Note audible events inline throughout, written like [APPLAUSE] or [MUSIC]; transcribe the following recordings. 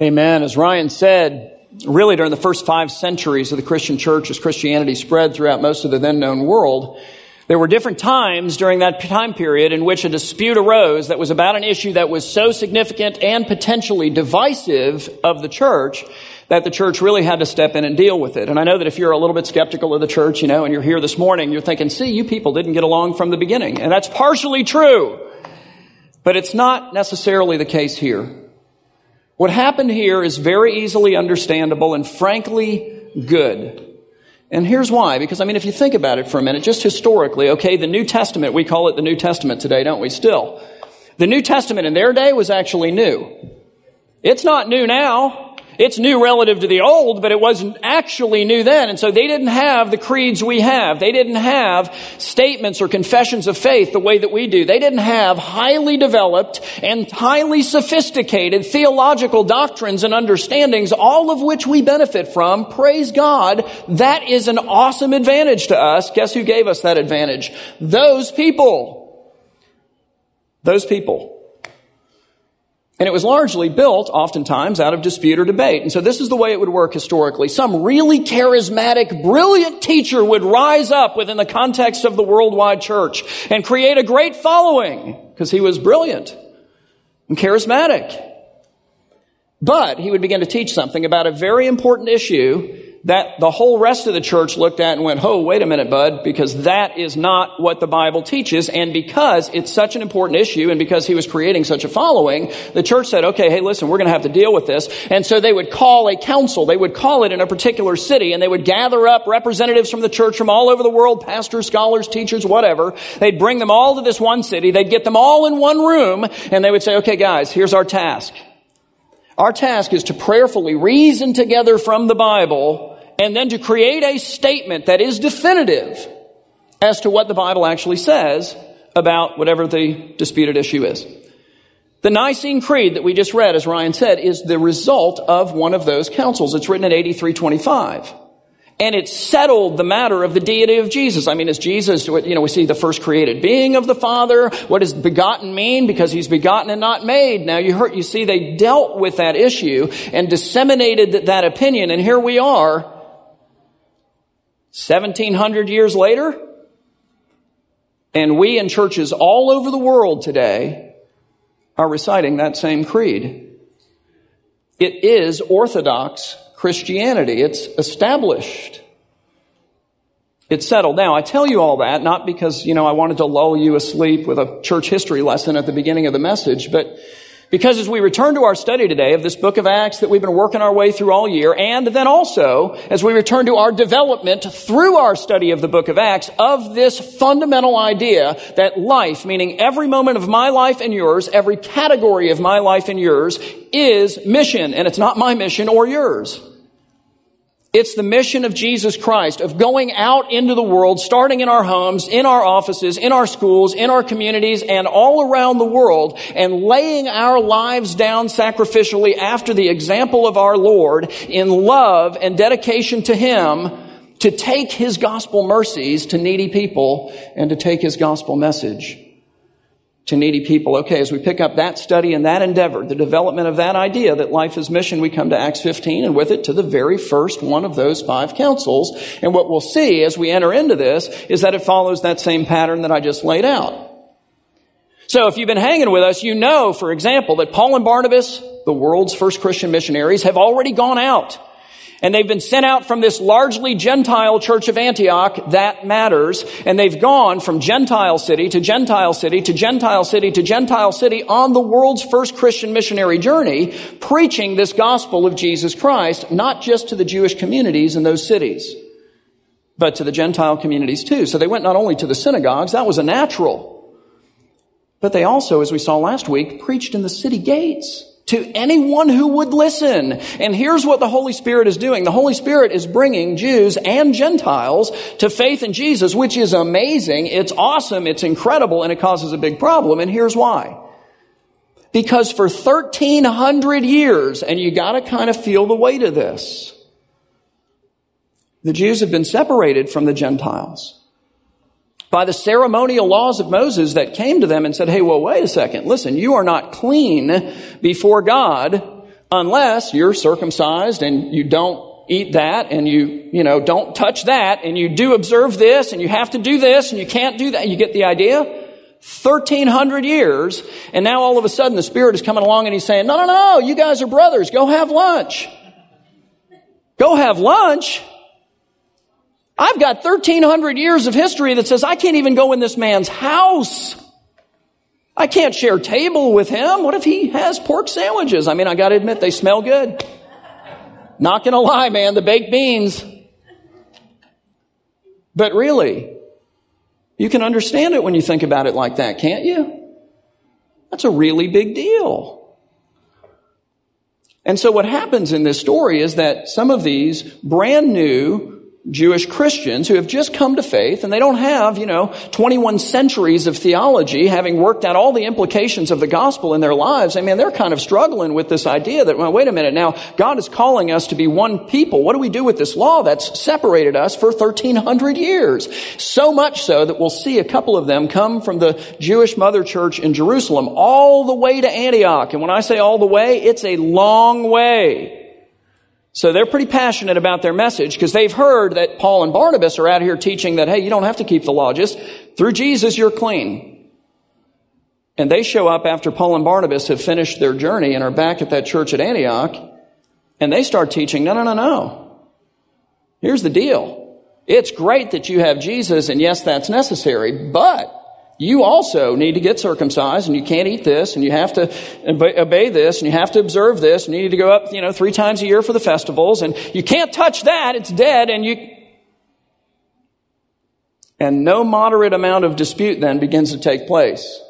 Amen. As Ryan said, really during the first five centuries of the Christian church, as Christianity spread throughout most of the then known world, there were different times during that time period in which a dispute arose that was about an issue that was so significant and potentially divisive of the church that the church really had to step in and deal with it. And I know that if you're a little bit skeptical of the church, you know, and you're here this morning, you're thinking, see, you people didn't get along from the beginning. And that's partially true. But it's not necessarily the case here. What happened here is very easily understandable and frankly good. And here's why. Because, I mean, if you think about it for a minute, just historically, okay, the New Testament, we call it the New Testament today, don't we? Still. The New Testament in their day was actually new. It's not new now. It's new relative to the old, but it wasn't actually new then. And so they didn't have the creeds we have. They didn't have statements or confessions of faith the way that we do. They didn't have highly developed and highly sophisticated theological doctrines and understandings, all of which we benefit from. Praise God. That is an awesome advantage to us. Guess who gave us that advantage? Those people. Those people. And it was largely built, oftentimes, out of dispute or debate. And so this is the way it would work historically. Some really charismatic, brilliant teacher would rise up within the context of the worldwide church and create a great following because he was brilliant and charismatic. But he would begin to teach something about a very important issue that the whole rest of the church looked at and went, oh, wait a minute, bud, because that is not what the Bible teaches. And because it's such an important issue and because he was creating such a following, the church said, okay, hey, listen, we're going to have to deal with this. And so they would call a council. They would call it in a particular city and they would gather up representatives from the church from all over the world, pastors, scholars, teachers, whatever. They'd bring them all to this one city. They'd get them all in one room and they would say, okay, guys, here's our task. Our task is to prayerfully reason together from the Bible and then to create a statement that is definitive as to what the Bible actually says about whatever the disputed issue is. The Nicene Creed that we just read, as Ryan said, is the result of one of those councils. It's written in 8325. And it settled the matter of the deity of Jesus. I mean, is Jesus, you know, we see the first created being of the Father. What does begotten mean? Because he's begotten and not made. Now you heard, you see, they dealt with that issue and disseminated that opinion. And here we are, 1700 years later. And we in churches all over the world today are reciting that same creed. It is Orthodox Christianity. It's established. It's settled. Now, I tell you all that not because, you know, I wanted to lull you asleep with a church history lesson at the beginning of the message, but because as we return to our study today of this book of Acts that we've been working our way through all year, and then also as we return to our development through our study of the book of Acts of this fundamental idea that life, meaning every moment of my life and yours, every category of my life and yours, is mission, and it's not my mission or yours. It's the mission of Jesus Christ of going out into the world, starting in our homes, in our offices, in our schools, in our communities, and all around the world, and laying our lives down sacrificially after the example of our Lord in love and dedication to Him to take His gospel mercies to needy people and to take His gospel message to needy people. Okay, as we pick up that study and that endeavor, the development of that idea that life is mission, we come to Acts 15 and with it to the very first one of those five councils. And what we'll see as we enter into this is that it follows that same pattern that I just laid out. So if you've been hanging with us, you know, for example, that Paul and Barnabas, the world's first Christian missionaries, have already gone out and they've been sent out from this largely Gentile church of Antioch. That matters. And they've gone from Gentile city to Gentile city to Gentile city to Gentile city on the world's first Christian missionary journey, preaching this gospel of Jesus Christ, not just to the Jewish communities in those cities, but to the Gentile communities too. So they went not only to the synagogues, that was a natural, but they also, as we saw last week, preached in the city gates to anyone who would listen. And here's what the Holy Spirit is doing. The Holy Spirit is bringing Jews and Gentiles to faith in Jesus, which is amazing. It's awesome. It's incredible and it causes a big problem. And here's why. Because for 1300 years, and you gotta kind of feel the weight of this, the Jews have been separated from the Gentiles by the ceremonial laws of Moses that came to them and said, hey, well, wait a second. Listen, you are not clean before God Unless you're circumcised and you don't eat that and you, you know, don't touch that and you do observe this and you have to do this and you can't do that. You get the idea? 1300 years and now all of a sudden the Spirit is coming along and He's saying, no, no, no, you guys are brothers. Go have lunch. Go have lunch. I've got 1300 years of history that says I can't even go in this man's house. I can't share table with him. What if he has pork sandwiches? I mean, I gotta admit, they smell good. Not gonna lie, man, the baked beans. But really, you can understand it when you think about it like that, can't you? That's a really big deal. And so what happens in this story is that some of these brand new Jewish Christians who have just come to faith and they don't have, you know, 21 centuries of theology having worked out all the implications of the gospel in their lives. I mean, they're kind of struggling with this idea that, well, wait a minute now, God is calling us to be one people. What do we do with this law that's separated us for 1300 years? So much so that we'll see a couple of them come from the Jewish mother church in Jerusalem all the way to Antioch. And when I say all the way, it's a long way. So they're pretty passionate about their message because they've heard that Paul and Barnabas are out here teaching that, hey, you don't have to keep the law. Just through Jesus, you're clean. And they show up after Paul and Barnabas have finished their journey and are back at that church at Antioch. And they start teaching, no, no, no, no. Here's the deal. It's great that you have Jesus, and yes, that's necessary, but you also need to get circumcised and you can't eat this and you have to obey this and you have to observe this and you need to go up, you know, three times a year for the festivals and you can't touch that. It's dead and you, and no moderate amount of dispute then begins to take place.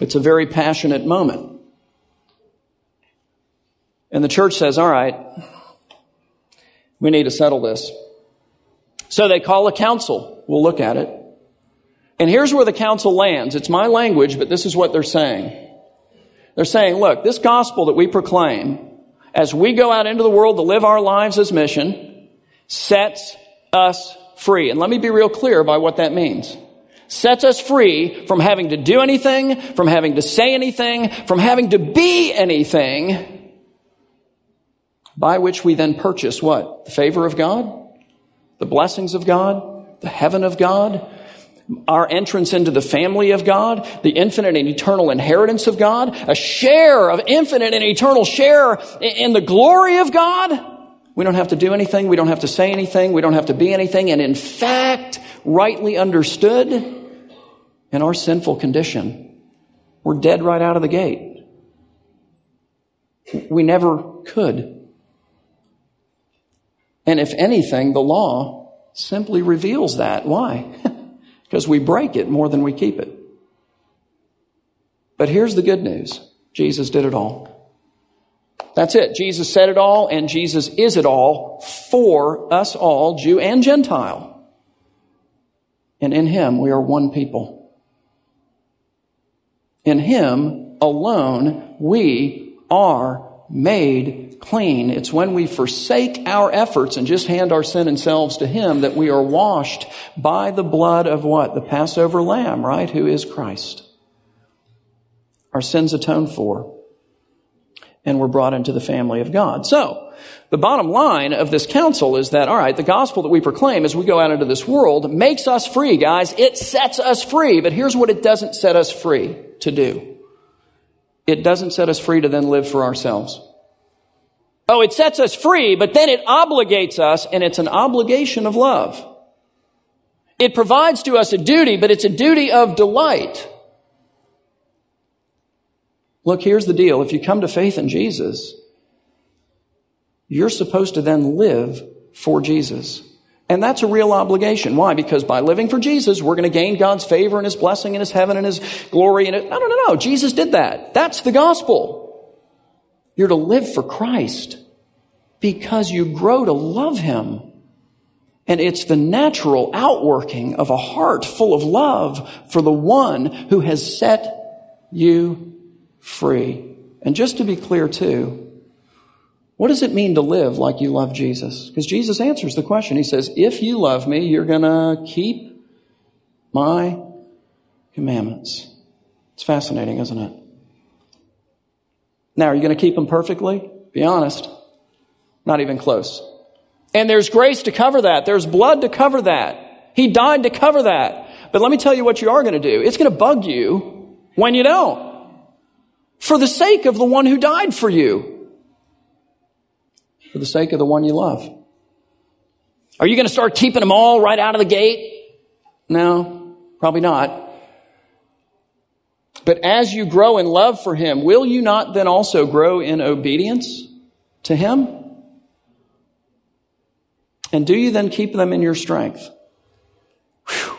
It's a very passionate moment. And the church says, all right, we need to settle this. So they call a council. We'll look at it. And here's where the council lands. It's my language, but this is what they're saying. They're saying, look, this gospel that we proclaim, as we go out into the world to live our lives as mission, sets us free. And let me be real clear by what that means. Sets us free from having to do anything, from having to say anything, from having to be anything, by which we then purchase what? The favor of God? The blessings of God? The heaven of God? Our entrance into the family of God, the infinite and eternal inheritance of God, a share of infinite and eternal share in the glory of God. We don't have to do anything. We don't have to say anything. We don't have to be anything. And in fact, rightly understood, in our sinful condition, we're dead right out of the gate. We never could. And if anything, the law simply reveals that. Why? [LAUGHS] because we break it more than we keep it. But here's the good news Jesus did it all. That's it. Jesus said it all, and Jesus is it all for us all, Jew and Gentile. And in Him, we are one people. In Him alone, we are made clean. It's when we forsake our efforts and just hand our sin and selves to Him that we are washed by the blood of what? The Passover lamb, right? Who is Christ. Our sins atoned for. And we're brought into the family of God. So, the bottom line of this council is that, alright, the gospel that we proclaim as we go out into this world makes us free, guys. It sets us free. But here's what it doesn't set us free to do it doesn't set us free to then live for ourselves. Oh, it sets us free, but then it obligates us, and it's an obligation of love. It provides to us a duty, but it's a duty of delight. Look, here's the deal. If you come to faith in Jesus, you're supposed to then live for Jesus. And that's a real obligation. Why? Because by living for Jesus, we're going to gain God's favor and His blessing and His heaven and His glory. And it. no, no, no, no. Jesus did that. That's the gospel. You're to live for Christ because you grow to love Him. And it's the natural outworking of a heart full of love for the one who has set you free. And just to be clear too, what does it mean to live like you love Jesus? Because Jesus answers the question. He says, if you love me, you're going to keep my commandments. It's fascinating, isn't it? Now, are you going to keep them perfectly? Be honest. Not even close. And there's grace to cover that. There's blood to cover that. He died to cover that. But let me tell you what you are going to do. It's going to bug you when you don't. For the sake of the one who died for you. For the sake of the one you love. Are you going to start keeping them all right out of the gate? No, probably not. But as you grow in love for Him, will you not then also grow in obedience to Him? And do you then keep them in your strength? Whew.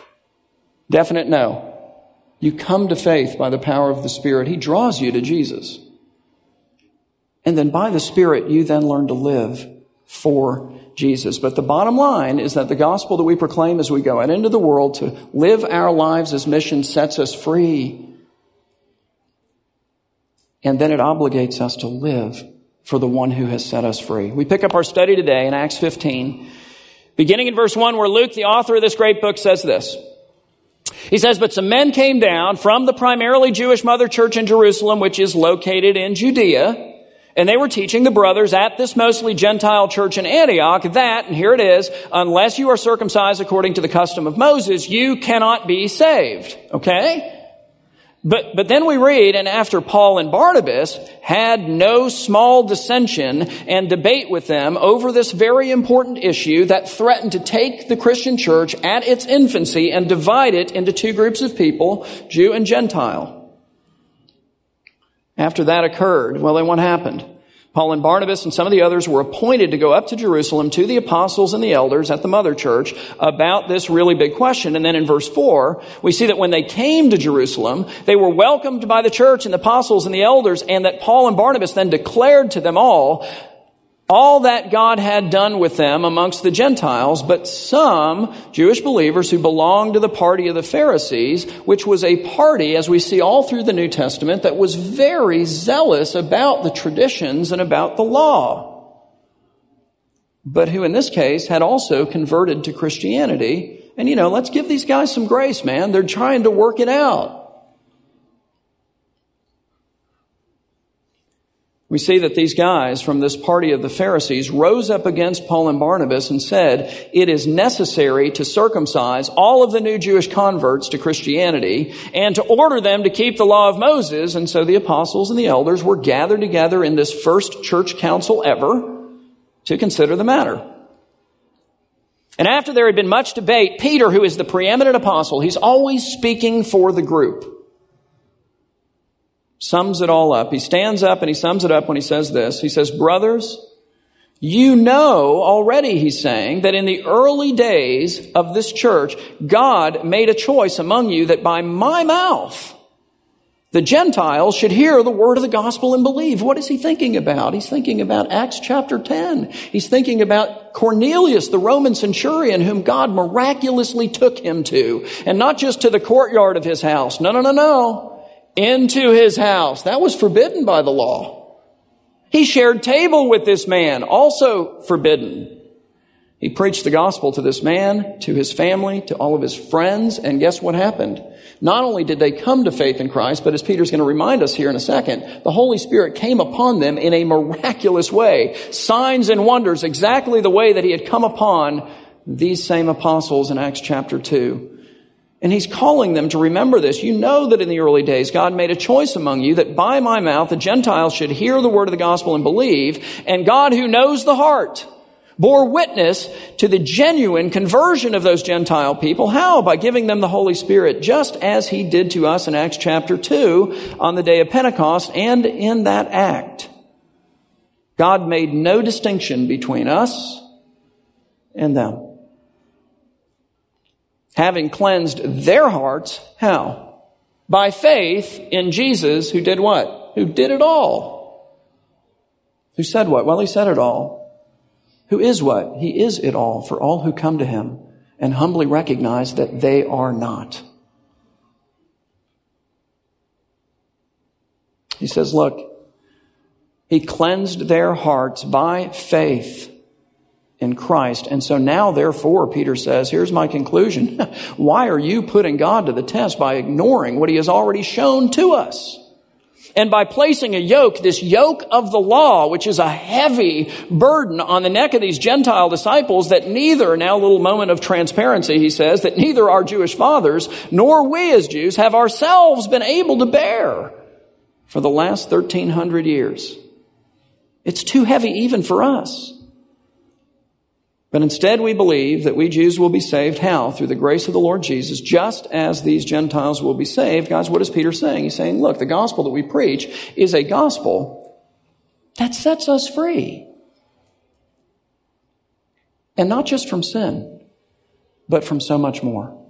Definite no. You come to faith by the power of the Spirit. He draws you to Jesus. And then by the Spirit, you then learn to live for Jesus. But the bottom line is that the gospel that we proclaim as we go out into the world to live our lives as mission sets us free and then it obligates us to live for the one who has set us free. We pick up our study today in Acts 15, beginning in verse 1, where Luke, the author of this great book, says this. He says, But some men came down from the primarily Jewish mother church in Jerusalem, which is located in Judea, and they were teaching the brothers at this mostly Gentile church in Antioch that, and here it is, unless you are circumcised according to the custom of Moses, you cannot be saved. Okay? But, but then we read, and after Paul and Barnabas had no small dissension and debate with them over this very important issue that threatened to take the Christian church at its infancy and divide it into two groups of people, Jew and Gentile. After that occurred, well, then what happened? Paul and Barnabas and some of the others were appointed to go up to Jerusalem to the apostles and the elders at the mother church about this really big question. And then in verse 4, we see that when they came to Jerusalem, they were welcomed by the church and the apostles and the elders, and that Paul and Barnabas then declared to them all all that God had done with them amongst the Gentiles, but some Jewish believers who belonged to the party of the Pharisees, which was a party, as we see all through the New Testament, that was very zealous about the traditions and about the law. But who in this case had also converted to Christianity. And you know, let's give these guys some grace, man. They're trying to work it out. We see that these guys from this party of the Pharisees rose up against Paul and Barnabas and said, it is necessary to circumcise all of the new Jewish converts to Christianity and to order them to keep the law of Moses. And so the apostles and the elders were gathered together in this first church council ever to consider the matter. And after there had been much debate, Peter, who is the preeminent apostle, he's always speaking for the group sums it all up. He stands up and he sums it up when he says this. He says, Brothers, you know already, he's saying, that in the early days of this church, God made a choice among you that by my mouth, the Gentiles should hear the word of the gospel and believe. What is he thinking about? He's thinking about Acts chapter 10. He's thinking about Cornelius, the Roman centurion, whom God miraculously took him to. And not just to the courtyard of his house. No, no, no, no into his house. That was forbidden by the law. He shared table with this man, also forbidden. He preached the gospel to this man, to his family, to all of his friends, and guess what happened? Not only did they come to faith in Christ, but as Peter's going to remind us here in a second, the Holy Spirit came upon them in a miraculous way. Signs and wonders, exactly the way that he had come upon these same apostles in Acts chapter 2. And he's calling them to remember this. You know that in the early days, God made a choice among you that by my mouth the Gentiles should hear the word of the gospel and believe. And God, who knows the heart, bore witness to the genuine conversion of those Gentile people. How? By giving them the Holy Spirit, just as he did to us in Acts chapter 2 on the day of Pentecost. And in that act, God made no distinction between us and them having cleansed their hearts, how? By faith in Jesus who did what? Who did it all. Who said what? Well, he said it all. Who is what? He is it all for all who come to him and humbly recognize that they are not. He says, look, he cleansed their hearts by faith in Christ. And so now, therefore, Peter says, here's my conclusion. [LAUGHS] Why are you putting God to the test by ignoring what he has already shown to us? And by placing a yoke, this yoke of the law, which is a heavy burden on the neck of these Gentile disciples that neither, now a little moment of transparency, he says, that neither our Jewish fathers nor we as Jews have ourselves been able to bear for the last 1300 years. It's too heavy even for us. But instead we believe that we Jews will be saved. How? Through the grace of the Lord Jesus, just as these Gentiles will be saved. Guys, what is Peter saying? He's saying, look, the gospel that we preach is a gospel that sets us free. And not just from sin, but from so much more.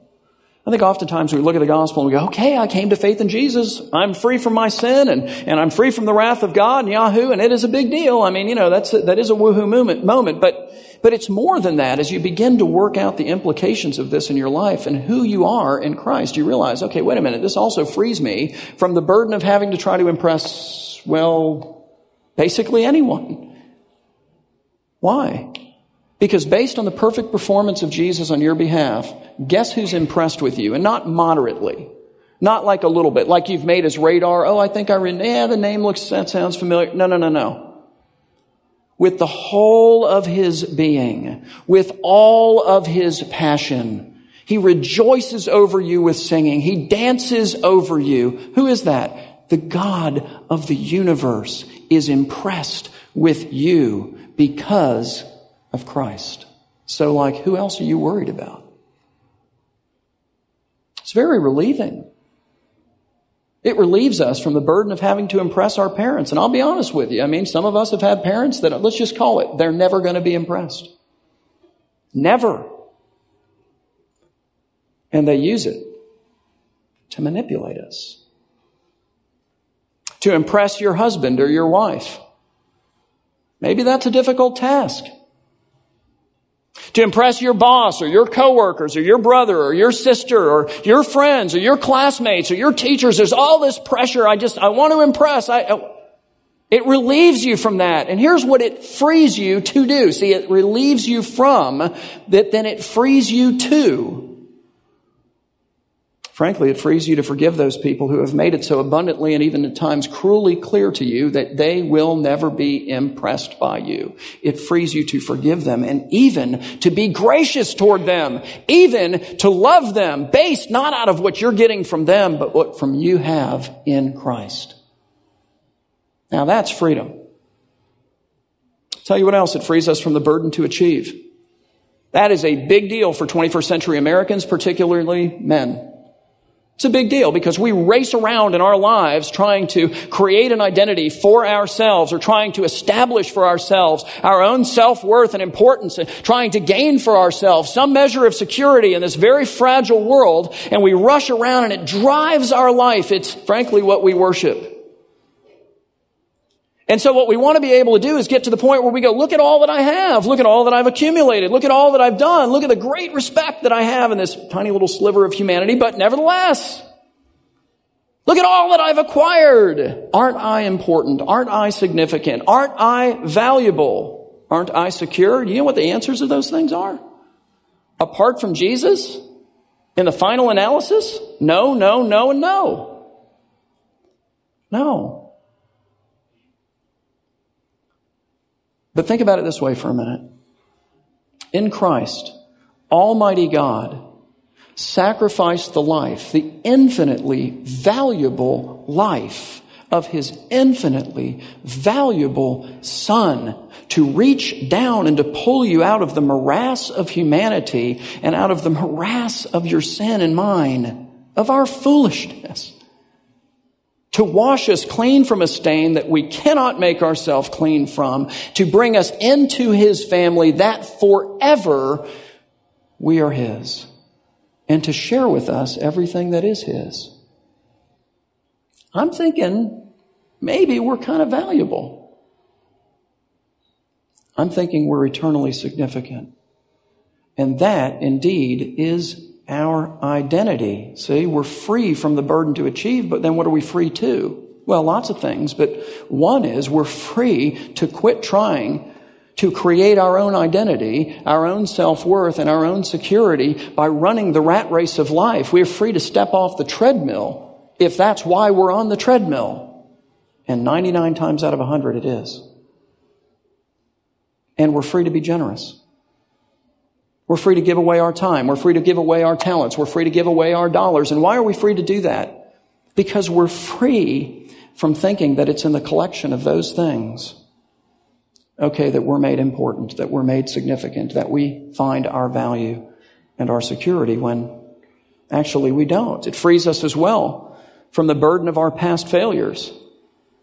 I think oftentimes we look at the gospel and we go, okay, I came to faith in Jesus. I'm free from my sin and, and I'm free from the wrath of God and Yahoo, and it is a big deal. I mean, you know, that's a, that is a woohoo moment, moment, but, but it's more than that. As you begin to work out the implications of this in your life and who you are in Christ, you realize, okay, wait a minute, this also frees me from the burden of having to try to impress, well, basically anyone. Why? Because based on the perfect performance of Jesus on your behalf, guess who's impressed with you? And not moderately. Not like a little bit, like you've made his radar. Oh, I think I read, yeah, the name looks, that sounds familiar. No, no, no, no. With the whole of his being, with all of his passion, he rejoices over you with singing. He dances over you. Who is that? The God of the universe is impressed with you because of Christ. So, like, who else are you worried about? It's very relieving. It relieves us from the burden of having to impress our parents. And I'll be honest with you. I mean, some of us have had parents that, let's just call it, they're never going to be impressed. Never. And they use it to manipulate us. To impress your husband or your wife. Maybe that's a difficult task to impress your boss or your coworkers or your brother or your sister or your friends or your classmates or your teachers. There's all this pressure. I just, I want to impress. I, it relieves you from that. And here's what it frees you to do. See, it relieves you from that, then it frees you to Frankly, it frees you to forgive those people who have made it so abundantly and even at times cruelly clear to you that they will never be impressed by you. It frees you to forgive them and even to be gracious toward them, even to love them based not out of what you're getting from them, but what from you have in Christ. Now that's freedom. I'll tell you what else it frees us from the burden to achieve. That is a big deal for 21st century Americans, particularly men. It's a big deal because we race around in our lives trying to create an identity for ourselves or trying to establish for ourselves our own self-worth and importance and trying to gain for ourselves some measure of security in this very fragile world and we rush around and it drives our life. It's frankly what we worship. And so what we want to be able to do is get to the point where we go, look at all that I have. Look at all that I've accumulated. Look at all that I've done. Look at the great respect that I have in this tiny little sliver of humanity, but nevertheless, look at all that I've acquired. Aren't I important? Aren't I significant? Aren't I valuable? Aren't I secure? Do you know what the answers of those things are? Apart from Jesus, in the final analysis, no, no, no, and no. No. But think about it this way for a minute. In Christ, Almighty God sacrificed the life, the infinitely valuable life of his infinitely valuable son to reach down and to pull you out of the morass of humanity and out of the morass of your sin and mine, of our foolishness to wash us clean from a stain that we cannot make ourselves clean from, to bring us into his family that forever we are his, and to share with us everything that is his. I'm thinking maybe we're kind of valuable. I'm thinking we're eternally significant. And that indeed is our identity. See, we're free from the burden to achieve, but then what are we free to? Well, lots of things, but one is we're free to quit trying to create our own identity, our own self-worth, and our own security by running the rat race of life. We're free to step off the treadmill if that's why we're on the treadmill. And 99 times out of 100 it is. And we're free to be generous. We're free to give away our time. We're free to give away our talents. We're free to give away our dollars. And why are we free to do that? Because we're free from thinking that it's in the collection of those things, okay, that we're made important, that we're made significant, that we find our value and our security when actually we don't. It frees us as well from the burden of our past failures.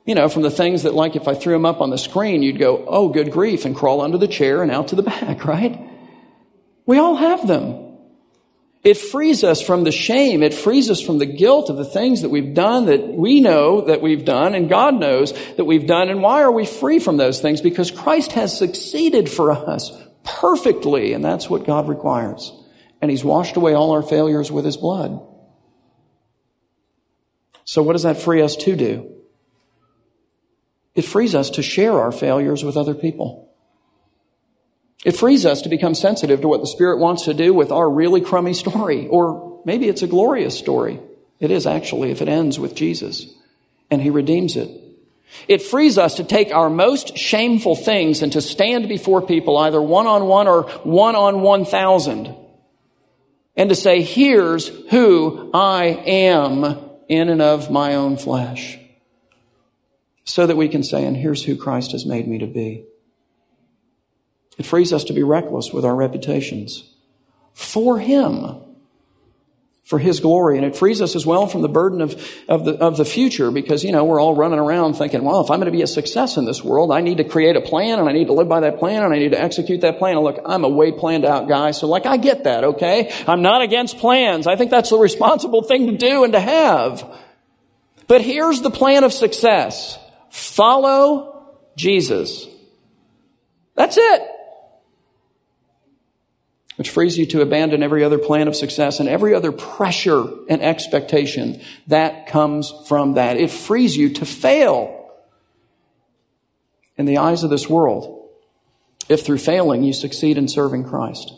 You know, from the things that, like, if I threw them up on the screen, you'd go, oh, good grief, and crawl under the chair and out to the [LAUGHS] back, right? We all have them. It frees us from the shame. It frees us from the guilt of the things that we've done that we know that we've done and God knows that we've done. And why are we free from those things? Because Christ has succeeded for us perfectly. And that's what God requires. And He's washed away all our failures with His blood. So what does that free us to do? It frees us to share our failures with other people. It frees us to become sensitive to what the Spirit wants to do with our really crummy story. Or maybe it's a glorious story. It is actually if it ends with Jesus and He redeems it. It frees us to take our most shameful things and to stand before people either one on one or one on one thousand and to say, here's who I am in and of my own flesh. So that we can say, and here's who Christ has made me to be. It frees us to be reckless with our reputations for Him, for His glory. And it frees us as well from the burden of, of, the, of the future because, you know, we're all running around thinking, well, if I'm going to be a success in this world, I need to create a plan and I need to live by that plan and I need to execute that plan. And look, I'm a way planned out guy. So like, I get that, okay? I'm not against plans. I think that's the responsible thing to do and to have. But here's the plan of success. Follow Jesus. That's it which frees you to abandon every other plan of success and every other pressure and expectation that comes from that. It frees you to fail in the eyes of this world if through failing you succeed in serving Christ.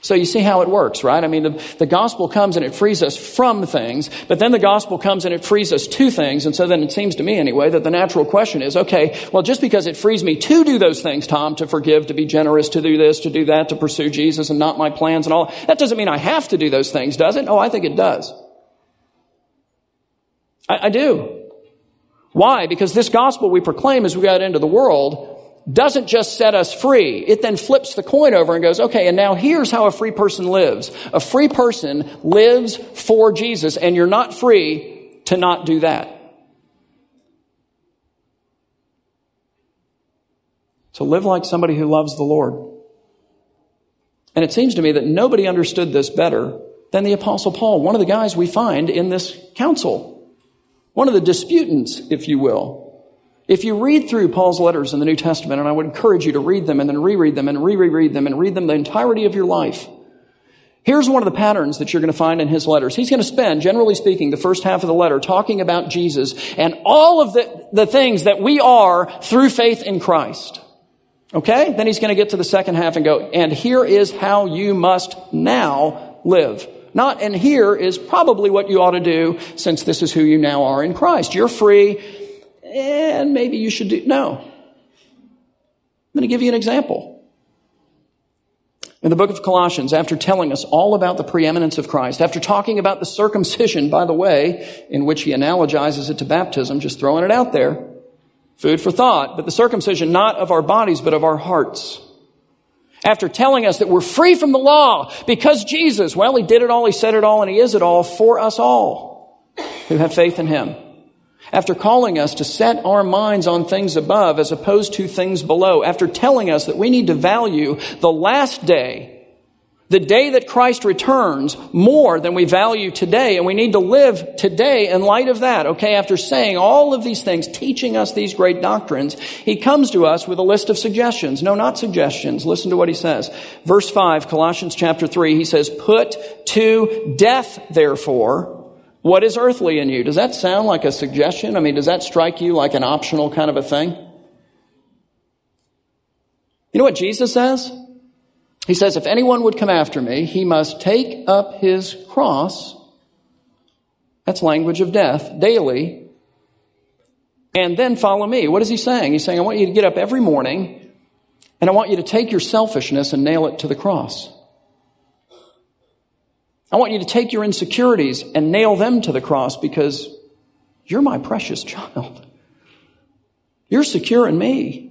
So you see how it works, right? I mean, the, the gospel comes and it frees us from things, but then the gospel comes and it frees us to things. And so then it seems to me anyway that the natural question is, okay, well, just because it frees me to do those things, Tom, to forgive, to be generous, to do this, to do that, to pursue Jesus and not my plans and all, that doesn't mean I have to do those things, does it? Oh, I think it does. I, I do. Why? Because this gospel we proclaim as we go out into the world doesn't just set us free. It then flips the coin over and goes, okay, and now here's how a free person lives. A free person lives for Jesus, and you're not free to not do that. To live like somebody who loves the Lord. And it seems to me that nobody understood this better than the Apostle Paul, one of the guys we find in this council. One of the disputants, if you will. If you read through Paul's letters in the New Testament, and I would encourage you to read them and then reread them and re-reread them and read them the entirety of your life. Here's one of the patterns that you're going to find in his letters. He's going to spend, generally speaking, the first half of the letter talking about Jesus and all of the, the things that we are through faith in Christ. Okay? Then he's going to get to the second half and go, and here is how you must now live. Not, and here is probably what you ought to do since this is who you now are in Christ. You're free and maybe you should do. No. I'm going to give you an example. In the book of Colossians, after telling us all about the preeminence of Christ, after talking about the circumcision, by the way, in which he analogizes it to baptism, just throwing it out there, food for thought, but the circumcision not of our bodies, but of our hearts. After telling us that we're free from the law because Jesus, well, he did it all, he said it all, and he is it all for us all who have faith in him after calling us to set our minds on things above as opposed to things below, after telling us that we need to value the last day, the day that Christ returns more than we value today, and we need to live today in light of that. Okay, after saying all of these things, teaching us these great doctrines, he comes to us with a list of suggestions. No, not suggestions. Listen to what he says. Verse 5, Colossians chapter 3, he says, Put to death, therefore, what is earthly in you? Does that sound like a suggestion? I mean, does that strike you like an optional kind of a thing? You know what Jesus says? He says, if anyone would come after me, he must take up his cross. That's language of death daily and then follow me. What is he saying? He's saying, I want you to get up every morning and I want you to take your selfishness and nail it to the cross. I want you to take your insecurities and nail them to the cross because you're my precious child. You're secure in me.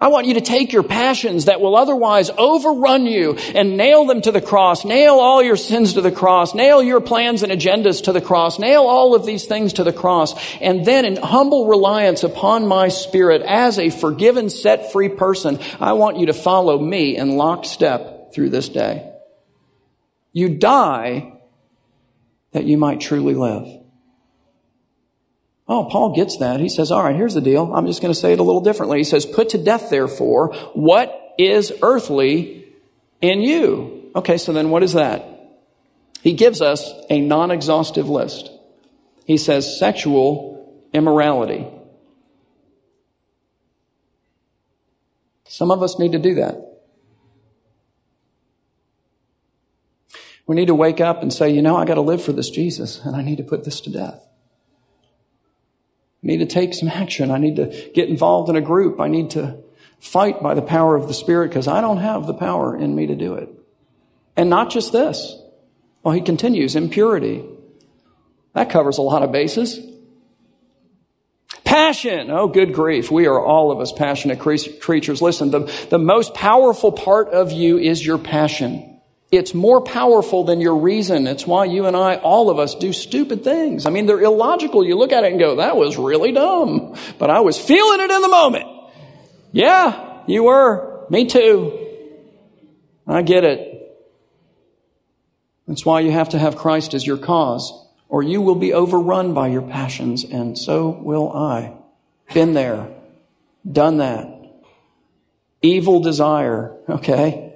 I want you to take your passions that will otherwise overrun you and nail them to the cross. Nail all your sins to the cross. Nail your plans and agendas to the cross. Nail all of these things to the cross. And then in humble reliance upon my spirit as a forgiven, set free person, I want you to follow me in lockstep through this day. You die that you might truly live. Oh, Paul gets that. He says, all right, here's the deal. I'm just going to say it a little differently. He says, put to death, therefore, what is earthly in you. Okay, so then what is that? He gives us a non-exhaustive list. He says sexual immorality. Some of us need to do that. We need to wake up and say, you know, I got to live for this Jesus and I need to put this to death. I need to take some action. I need to get involved in a group. I need to fight by the power of the Spirit because I don't have the power in me to do it. And not just this. Well, he continues, impurity. That covers a lot of bases. Passion. Oh, good grief. We are all of us passionate creatures. Listen, the, the most powerful part of you is your passion. It's more powerful than your reason. It's why you and I, all of us, do stupid things. I mean, they're illogical. You look at it and go, that was really dumb. But I was feeling it in the moment. Yeah, you were. Me too. I get it. That's why you have to have Christ as your cause, or you will be overrun by your passions, and so will I. Been there. Done that. Evil desire. Okay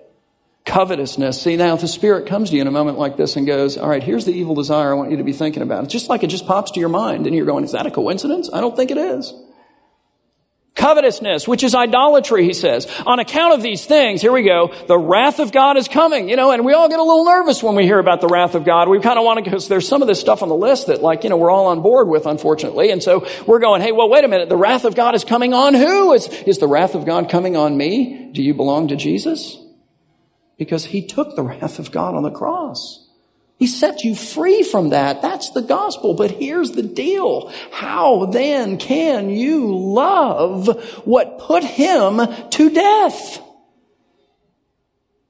covetousness. See, now if the Spirit comes to you in a moment like this and goes, all right, here's the evil desire I want you to be thinking about. It's just like it just pops to your mind and you're going, is that a coincidence? I don't think it is. Covetousness, which is idolatry, he says. On account of these things, here we go, the wrath of God is coming, you know, and we all get a little nervous when we hear about the wrath of God. We kind of want to, because there's some of this stuff on the list that like, you know, we're all on board with, unfortunately. And so we're going, hey, well, wait a minute, the wrath of God is coming on who? Is, is the wrath of God coming on me? Do you belong to Jesus? Because he took the wrath of God on the cross. He set you free from that. That's the gospel. But here's the deal. How then can you love what put him to death?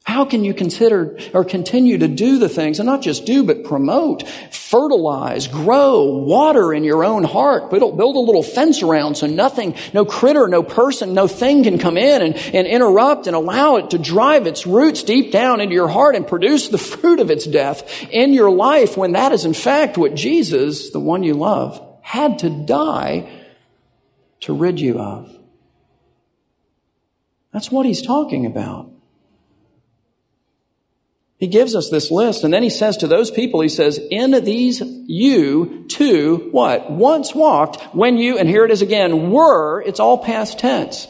How can you consider or continue to do the things and not just do, but promote, fertilize, grow, water in your own heart, build, build a little fence around so nothing, no critter, no person, no thing can come in and, and interrupt and allow it to drive its roots deep down into your heart and produce the [LAUGHS] fruit of its death in your life when that is in fact what Jesus, the one you love, had to die to rid you of. That's what he's talking about. He gives us this list and then he says to those people, he says, in these you too, what? Once walked when you, and here it is again, were, it's all past tense.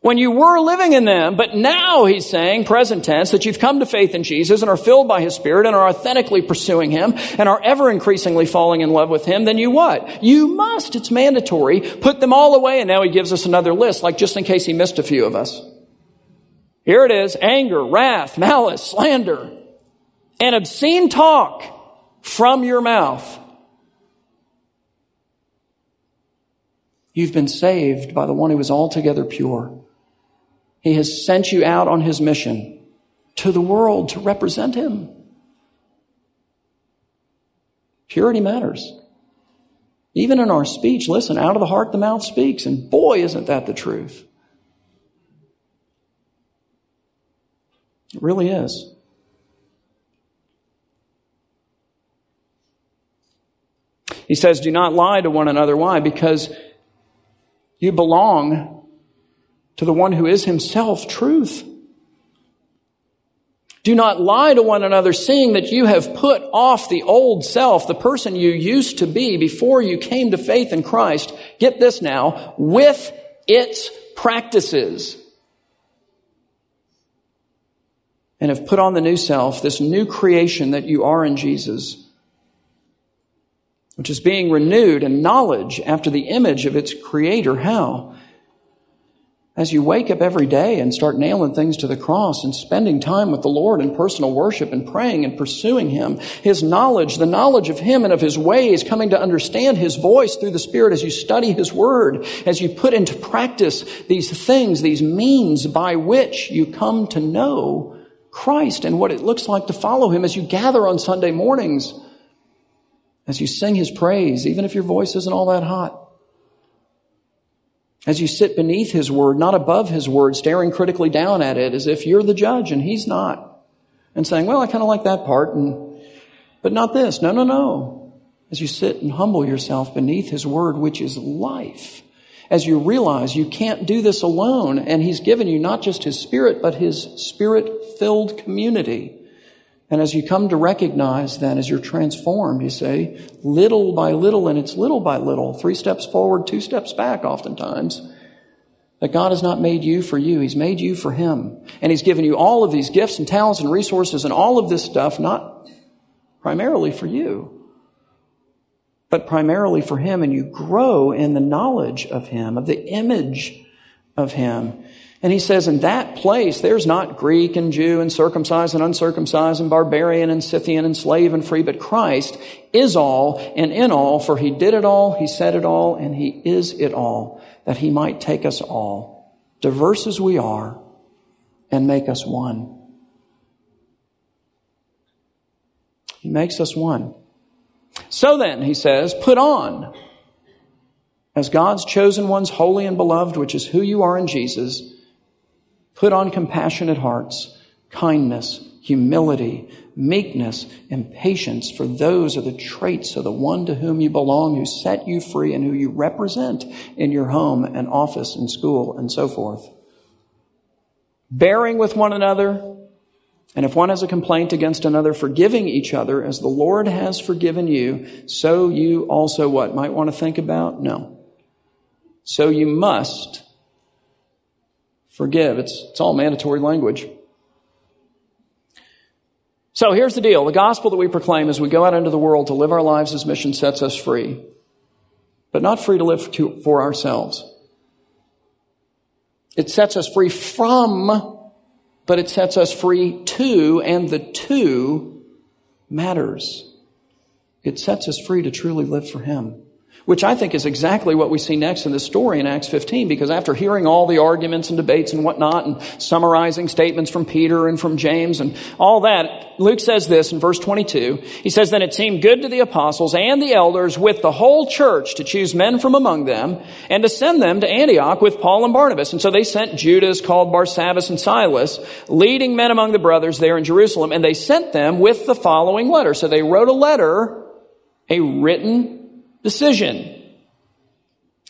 When you were living in them, but now he's saying, present tense, that you've come to faith in Jesus and are filled by his spirit and are authentically pursuing him and are ever increasingly falling in love with him, then you what? You must, it's mandatory, put them all away. And now he gives us another list, like just in case he missed a few of us. Here it is anger, wrath, malice, slander, and obscene talk from your mouth. You've been saved by the one who is altogether pure. He has sent you out on his mission to the world to represent him. Purity matters. Even in our speech, listen, out of the heart the mouth speaks, and boy, isn't that the truth. It really is. He says, Do not lie to one another. Why? Because you belong to the one who is himself truth. Do not lie to one another, seeing that you have put off the old self, the person you used to be before you came to faith in Christ. Get this now, with its practices and have put on the new self, this new creation that you are in Jesus. which is being renewed in knowledge after the image of its creator. How? As you wake up every day and start nailing things to the cross and spending time with the Lord in personal worship and praying and pursuing Him, His knowledge, the knowledge of Him and of His ways, coming to understand His voice through the Spirit as you study His Word, as you put into practice these things, these means by which you come to know Christ and what it looks like to follow Him as you gather on Sunday mornings, as you sing His praise, even if your voice isn't all that hot as you sit beneath His Word, not above His Word, staring critically down at it as if you're the judge and He's not. And saying, well, I kind of like that part, and, but not this. No, no, no. As you sit and humble yourself beneath His Word, which is life. As you realize you can't do this alone, and He's given you not just His Spirit, but His Spirit filled community. And as you come to recognize that as you're transformed, you say, little by little, and it's little by little, three steps forward, two steps back oftentimes, that God has not made you for you. He's made you for Him. And He's given you all of these gifts and talents and resources and all of this stuff, not primarily for you, but primarily for Him. And you grow in the knowledge of Him, of the image of Him. And he says, in that place, there's not Greek and Jew and circumcised and uncircumcised and barbarian and Scythian and slave and free, but Christ is all and in all, for he did it all, he said it all, and he is it all, that he might take us all, diverse as we are, and make us one. He makes us one. So then, he says, put on, as God's chosen ones, holy and beloved, which is who you are in Jesus, Put on compassionate hearts, kindness, humility, meekness, and patience, for those are the traits of the one to whom you belong, who set you free, and who you represent in your home and office and school and so forth. Bearing with one another, and if one has a complaint against another, forgiving each other as the Lord has forgiven you, so you also what? Might want to think about? No. So you must forgive. It's, it's all mandatory language. So here's the deal. The gospel that we proclaim as we go out into the world to live our lives as mission sets us free, but not free to live to, for ourselves. It sets us free from, but it sets us free to, and the to matters. It sets us free to truly live for Him. Which I think is exactly what we see next in this story in Acts 15, because after hearing all the arguments and debates and whatnot, and summarizing statements from Peter and from James and all that, Luke says this in verse 22. He says, Then it seemed good to the apostles and the elders with the whole church to choose men from among them and to send them to Antioch with Paul and Barnabas. And so they sent Judas, called Barsabbas and Silas, leading men among the brothers there in Jerusalem, and they sent them with the following letter. So they wrote a letter, a written decision.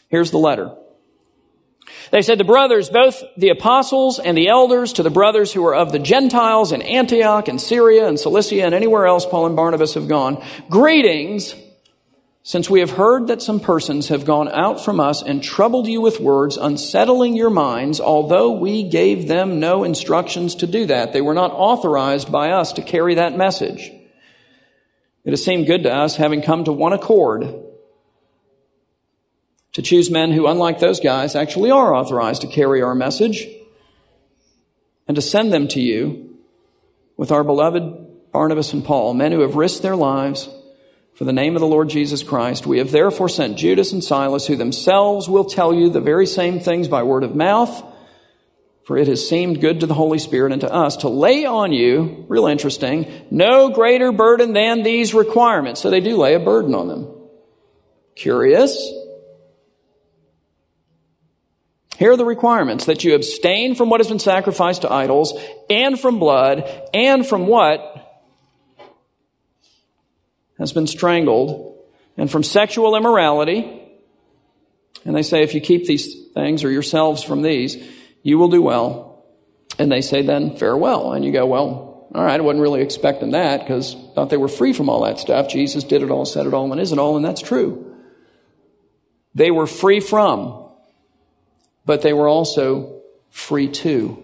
Here's the letter. They said, the brothers, both the apostles and the elders, to the brothers who are of the Gentiles in Antioch and Syria and Cilicia and anywhere else Paul and Barnabas have gone, greetings, since we have heard that some persons have gone out from us and troubled you with words, unsettling your minds, although we gave them no instructions to do that. They were not authorized by us to carry that message. It has seemed good to us, having come to one accord, to choose men who, unlike those guys, actually are authorized to carry our message and to send them to you with our beloved Barnabas and Paul, men who have risked their lives for the name of the Lord Jesus Christ. We have therefore sent Judas and Silas, who themselves will tell you the very same things by word of mouth, for it has seemed good to the Holy Spirit and to us to lay on you, real interesting, no greater burden than these requirements. So they do lay a burden on them. Curious? Here are the requirements that you abstain from what has been sacrificed to idols, and from blood, and from what has been strangled, and from sexual immorality. And they say, if you keep these things or yourselves from these, you will do well. And they say, then farewell. And you go, well, all right, I wasn't really expecting that because thought they were free from all that stuff. Jesus did it all, said it all, and is it all, and that's true. They were free from but they were also free too.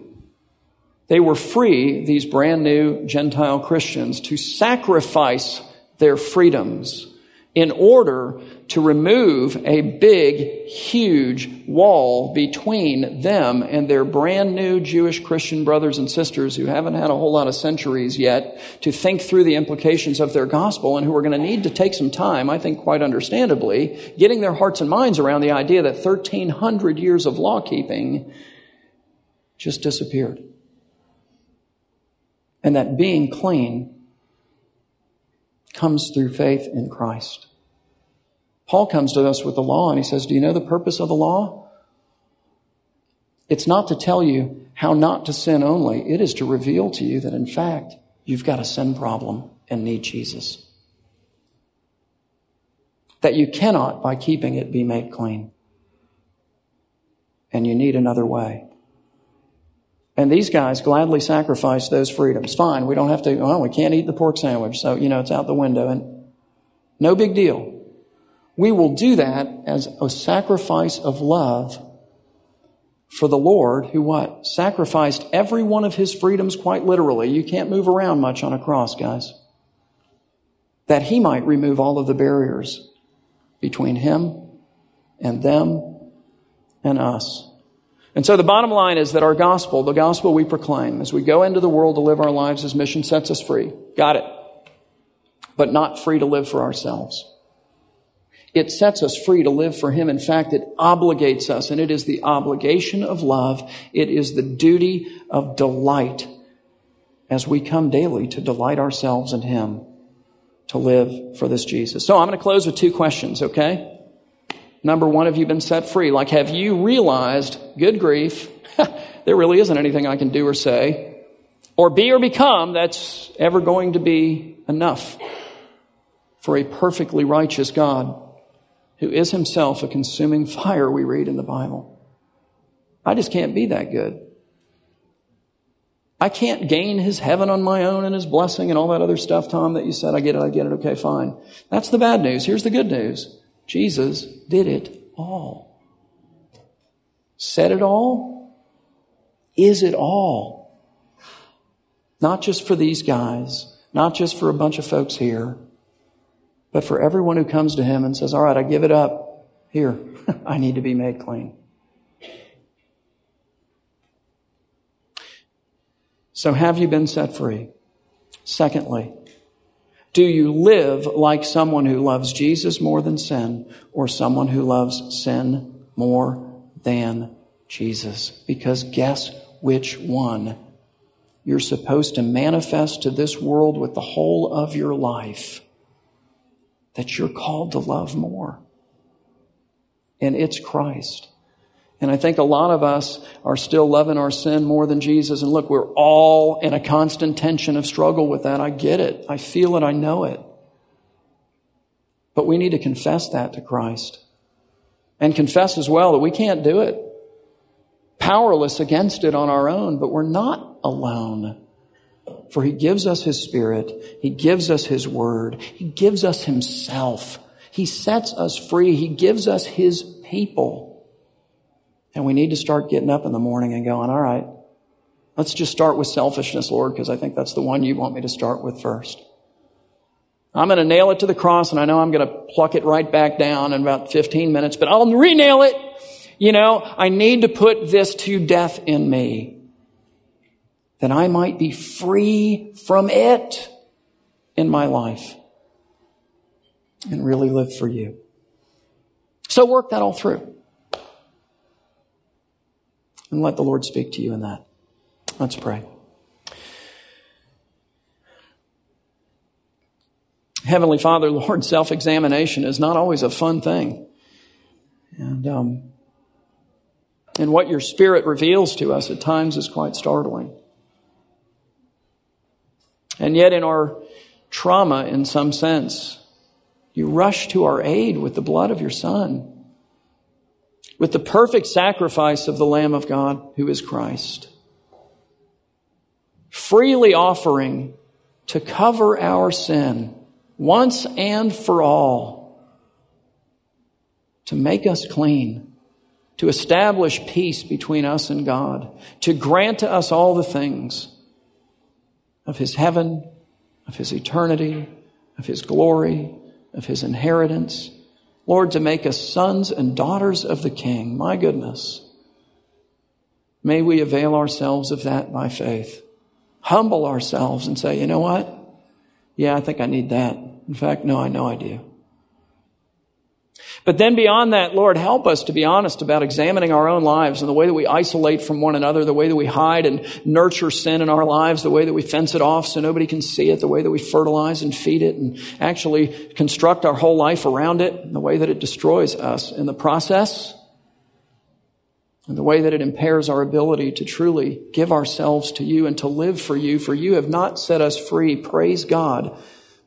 They were free, these brand new Gentile Christians, to sacrifice their freedoms in order to remove a big, huge wall between them and their brand new Jewish Christian brothers and sisters who haven't had a whole lot of centuries yet to think through the implications of their gospel and who are going to need to take some time, I think quite understandably, getting their hearts and minds around the idea that 1300 years of law keeping just disappeared. And that being clean comes through faith in Christ. Paul comes to us with the law and he says, Do you know the purpose of the law? It's not to tell you how not to sin only, it is to reveal to you that in fact you've got a sin problem and need Jesus. That you cannot, by keeping it, be made clean. And you need another way. And these guys gladly sacrifice those freedoms. Fine, we don't have to, well, we can't eat the pork sandwich, so, you know, it's out the window. And no big deal. We will do that as a sacrifice of love for the Lord who what? Sacrificed every one of his freedoms quite literally. You can't move around much on a cross, guys. That he might remove all of the barriers between him and them and us. And so the bottom line is that our gospel, the gospel we proclaim, as we go into the world to live our lives as mission, sets us free. Got it. But not free to live for ourselves. It sets us free to live for Him. In fact, it obligates us, and it is the obligation of love. It is the duty of delight as we come daily to delight ourselves in Him, to live for this Jesus. So I'm going to close with two questions, okay? Number one, have you been set free? Like, have you realized, good grief, [LAUGHS] there really isn't anything I can do or say, or be or become that's ever going to be enough for a perfectly righteous God who is himself a consuming fire, we read in the Bible. I just can't be that good. I can't gain his heaven on my own and his blessing and all that other stuff, Tom, that you said. I get it, I get it, okay, fine. That's the bad news. Here's the good news. Jesus did it all. Said it all? Is it all? Not just for these guys, not just for a bunch of folks here, but for everyone who comes to him and says, All right, I give it up. Here, [LAUGHS] I need to be made clean. So, have you been set free? Secondly, do you live like someone who loves Jesus more than sin or someone who loves sin more than Jesus? Because guess which one? You're supposed to manifest to this world with the whole of your life that you're called to love more. And it's Christ. And I think a lot of us are still loving our sin more than Jesus. And look, we're all in a constant tension of struggle with that. I get it. I feel it. I know it. But we need to confess that to Christ. And confess as well that we can't do it. Powerless against it on our own, but we're not alone. For He gives us His Spirit. He gives us His Word. He gives us Himself. He sets us free. He gives us His people. And we need to start getting up in the morning and going, all right, let's just start with selfishness, Lord, because I think that's the one you want me to start with first. I'm going to nail it to the cross and I know I'm going to pluck it right back down in about 15 minutes, but I'll re-nail it. You know, I need to put this to death in me that I might be free from it in my life and really live for you. So work that all through and let the Lord speak to you in that. Let's pray. Heavenly Father, Lord, self examination is not always a fun thing. And, um, and what your Spirit reveals to us at times is quite startling. And yet, in our trauma, in some sense, you rush to our aid with the blood of your Son with the perfect sacrifice of the Lamb of God, who is Christ. Freely offering to cover our sin once and for all, to make us clean, to establish peace between us and God, to grant to us all the things of His heaven, of His eternity, of His glory, of his inheritance. Lord, to make us sons and daughters of the King. My goodness. May we avail ourselves of that by faith. Humble ourselves and say, you know what? Yeah, I think I need that. In fact, no, I know I do. But then beyond that, Lord, help us to be honest about examining our own lives and the way that we isolate from one another, the way that we hide and nurture sin in our lives, the way that we fence it off so nobody can see it, the way that we fertilize and feed it and actually construct our whole life around it, and the way that it destroys us in the process, and the way that it impairs our ability to truly give ourselves to you and to live for you, for you have not set us free, praise God,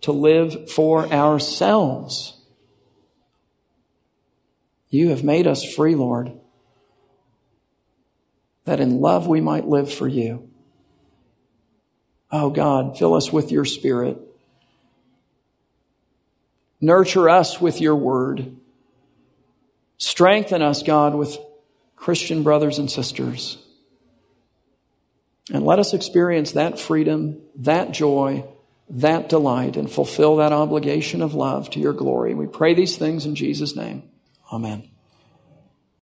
to live for ourselves. You have made us free, Lord, that in love we might live for you. Oh God, fill us with your spirit. Nurture us with your word. Strengthen us, God, with Christian brothers and sisters. And let us experience that freedom, that joy, that delight, and fulfill that obligation of love to your glory. We pray these things in Jesus' name. Amen.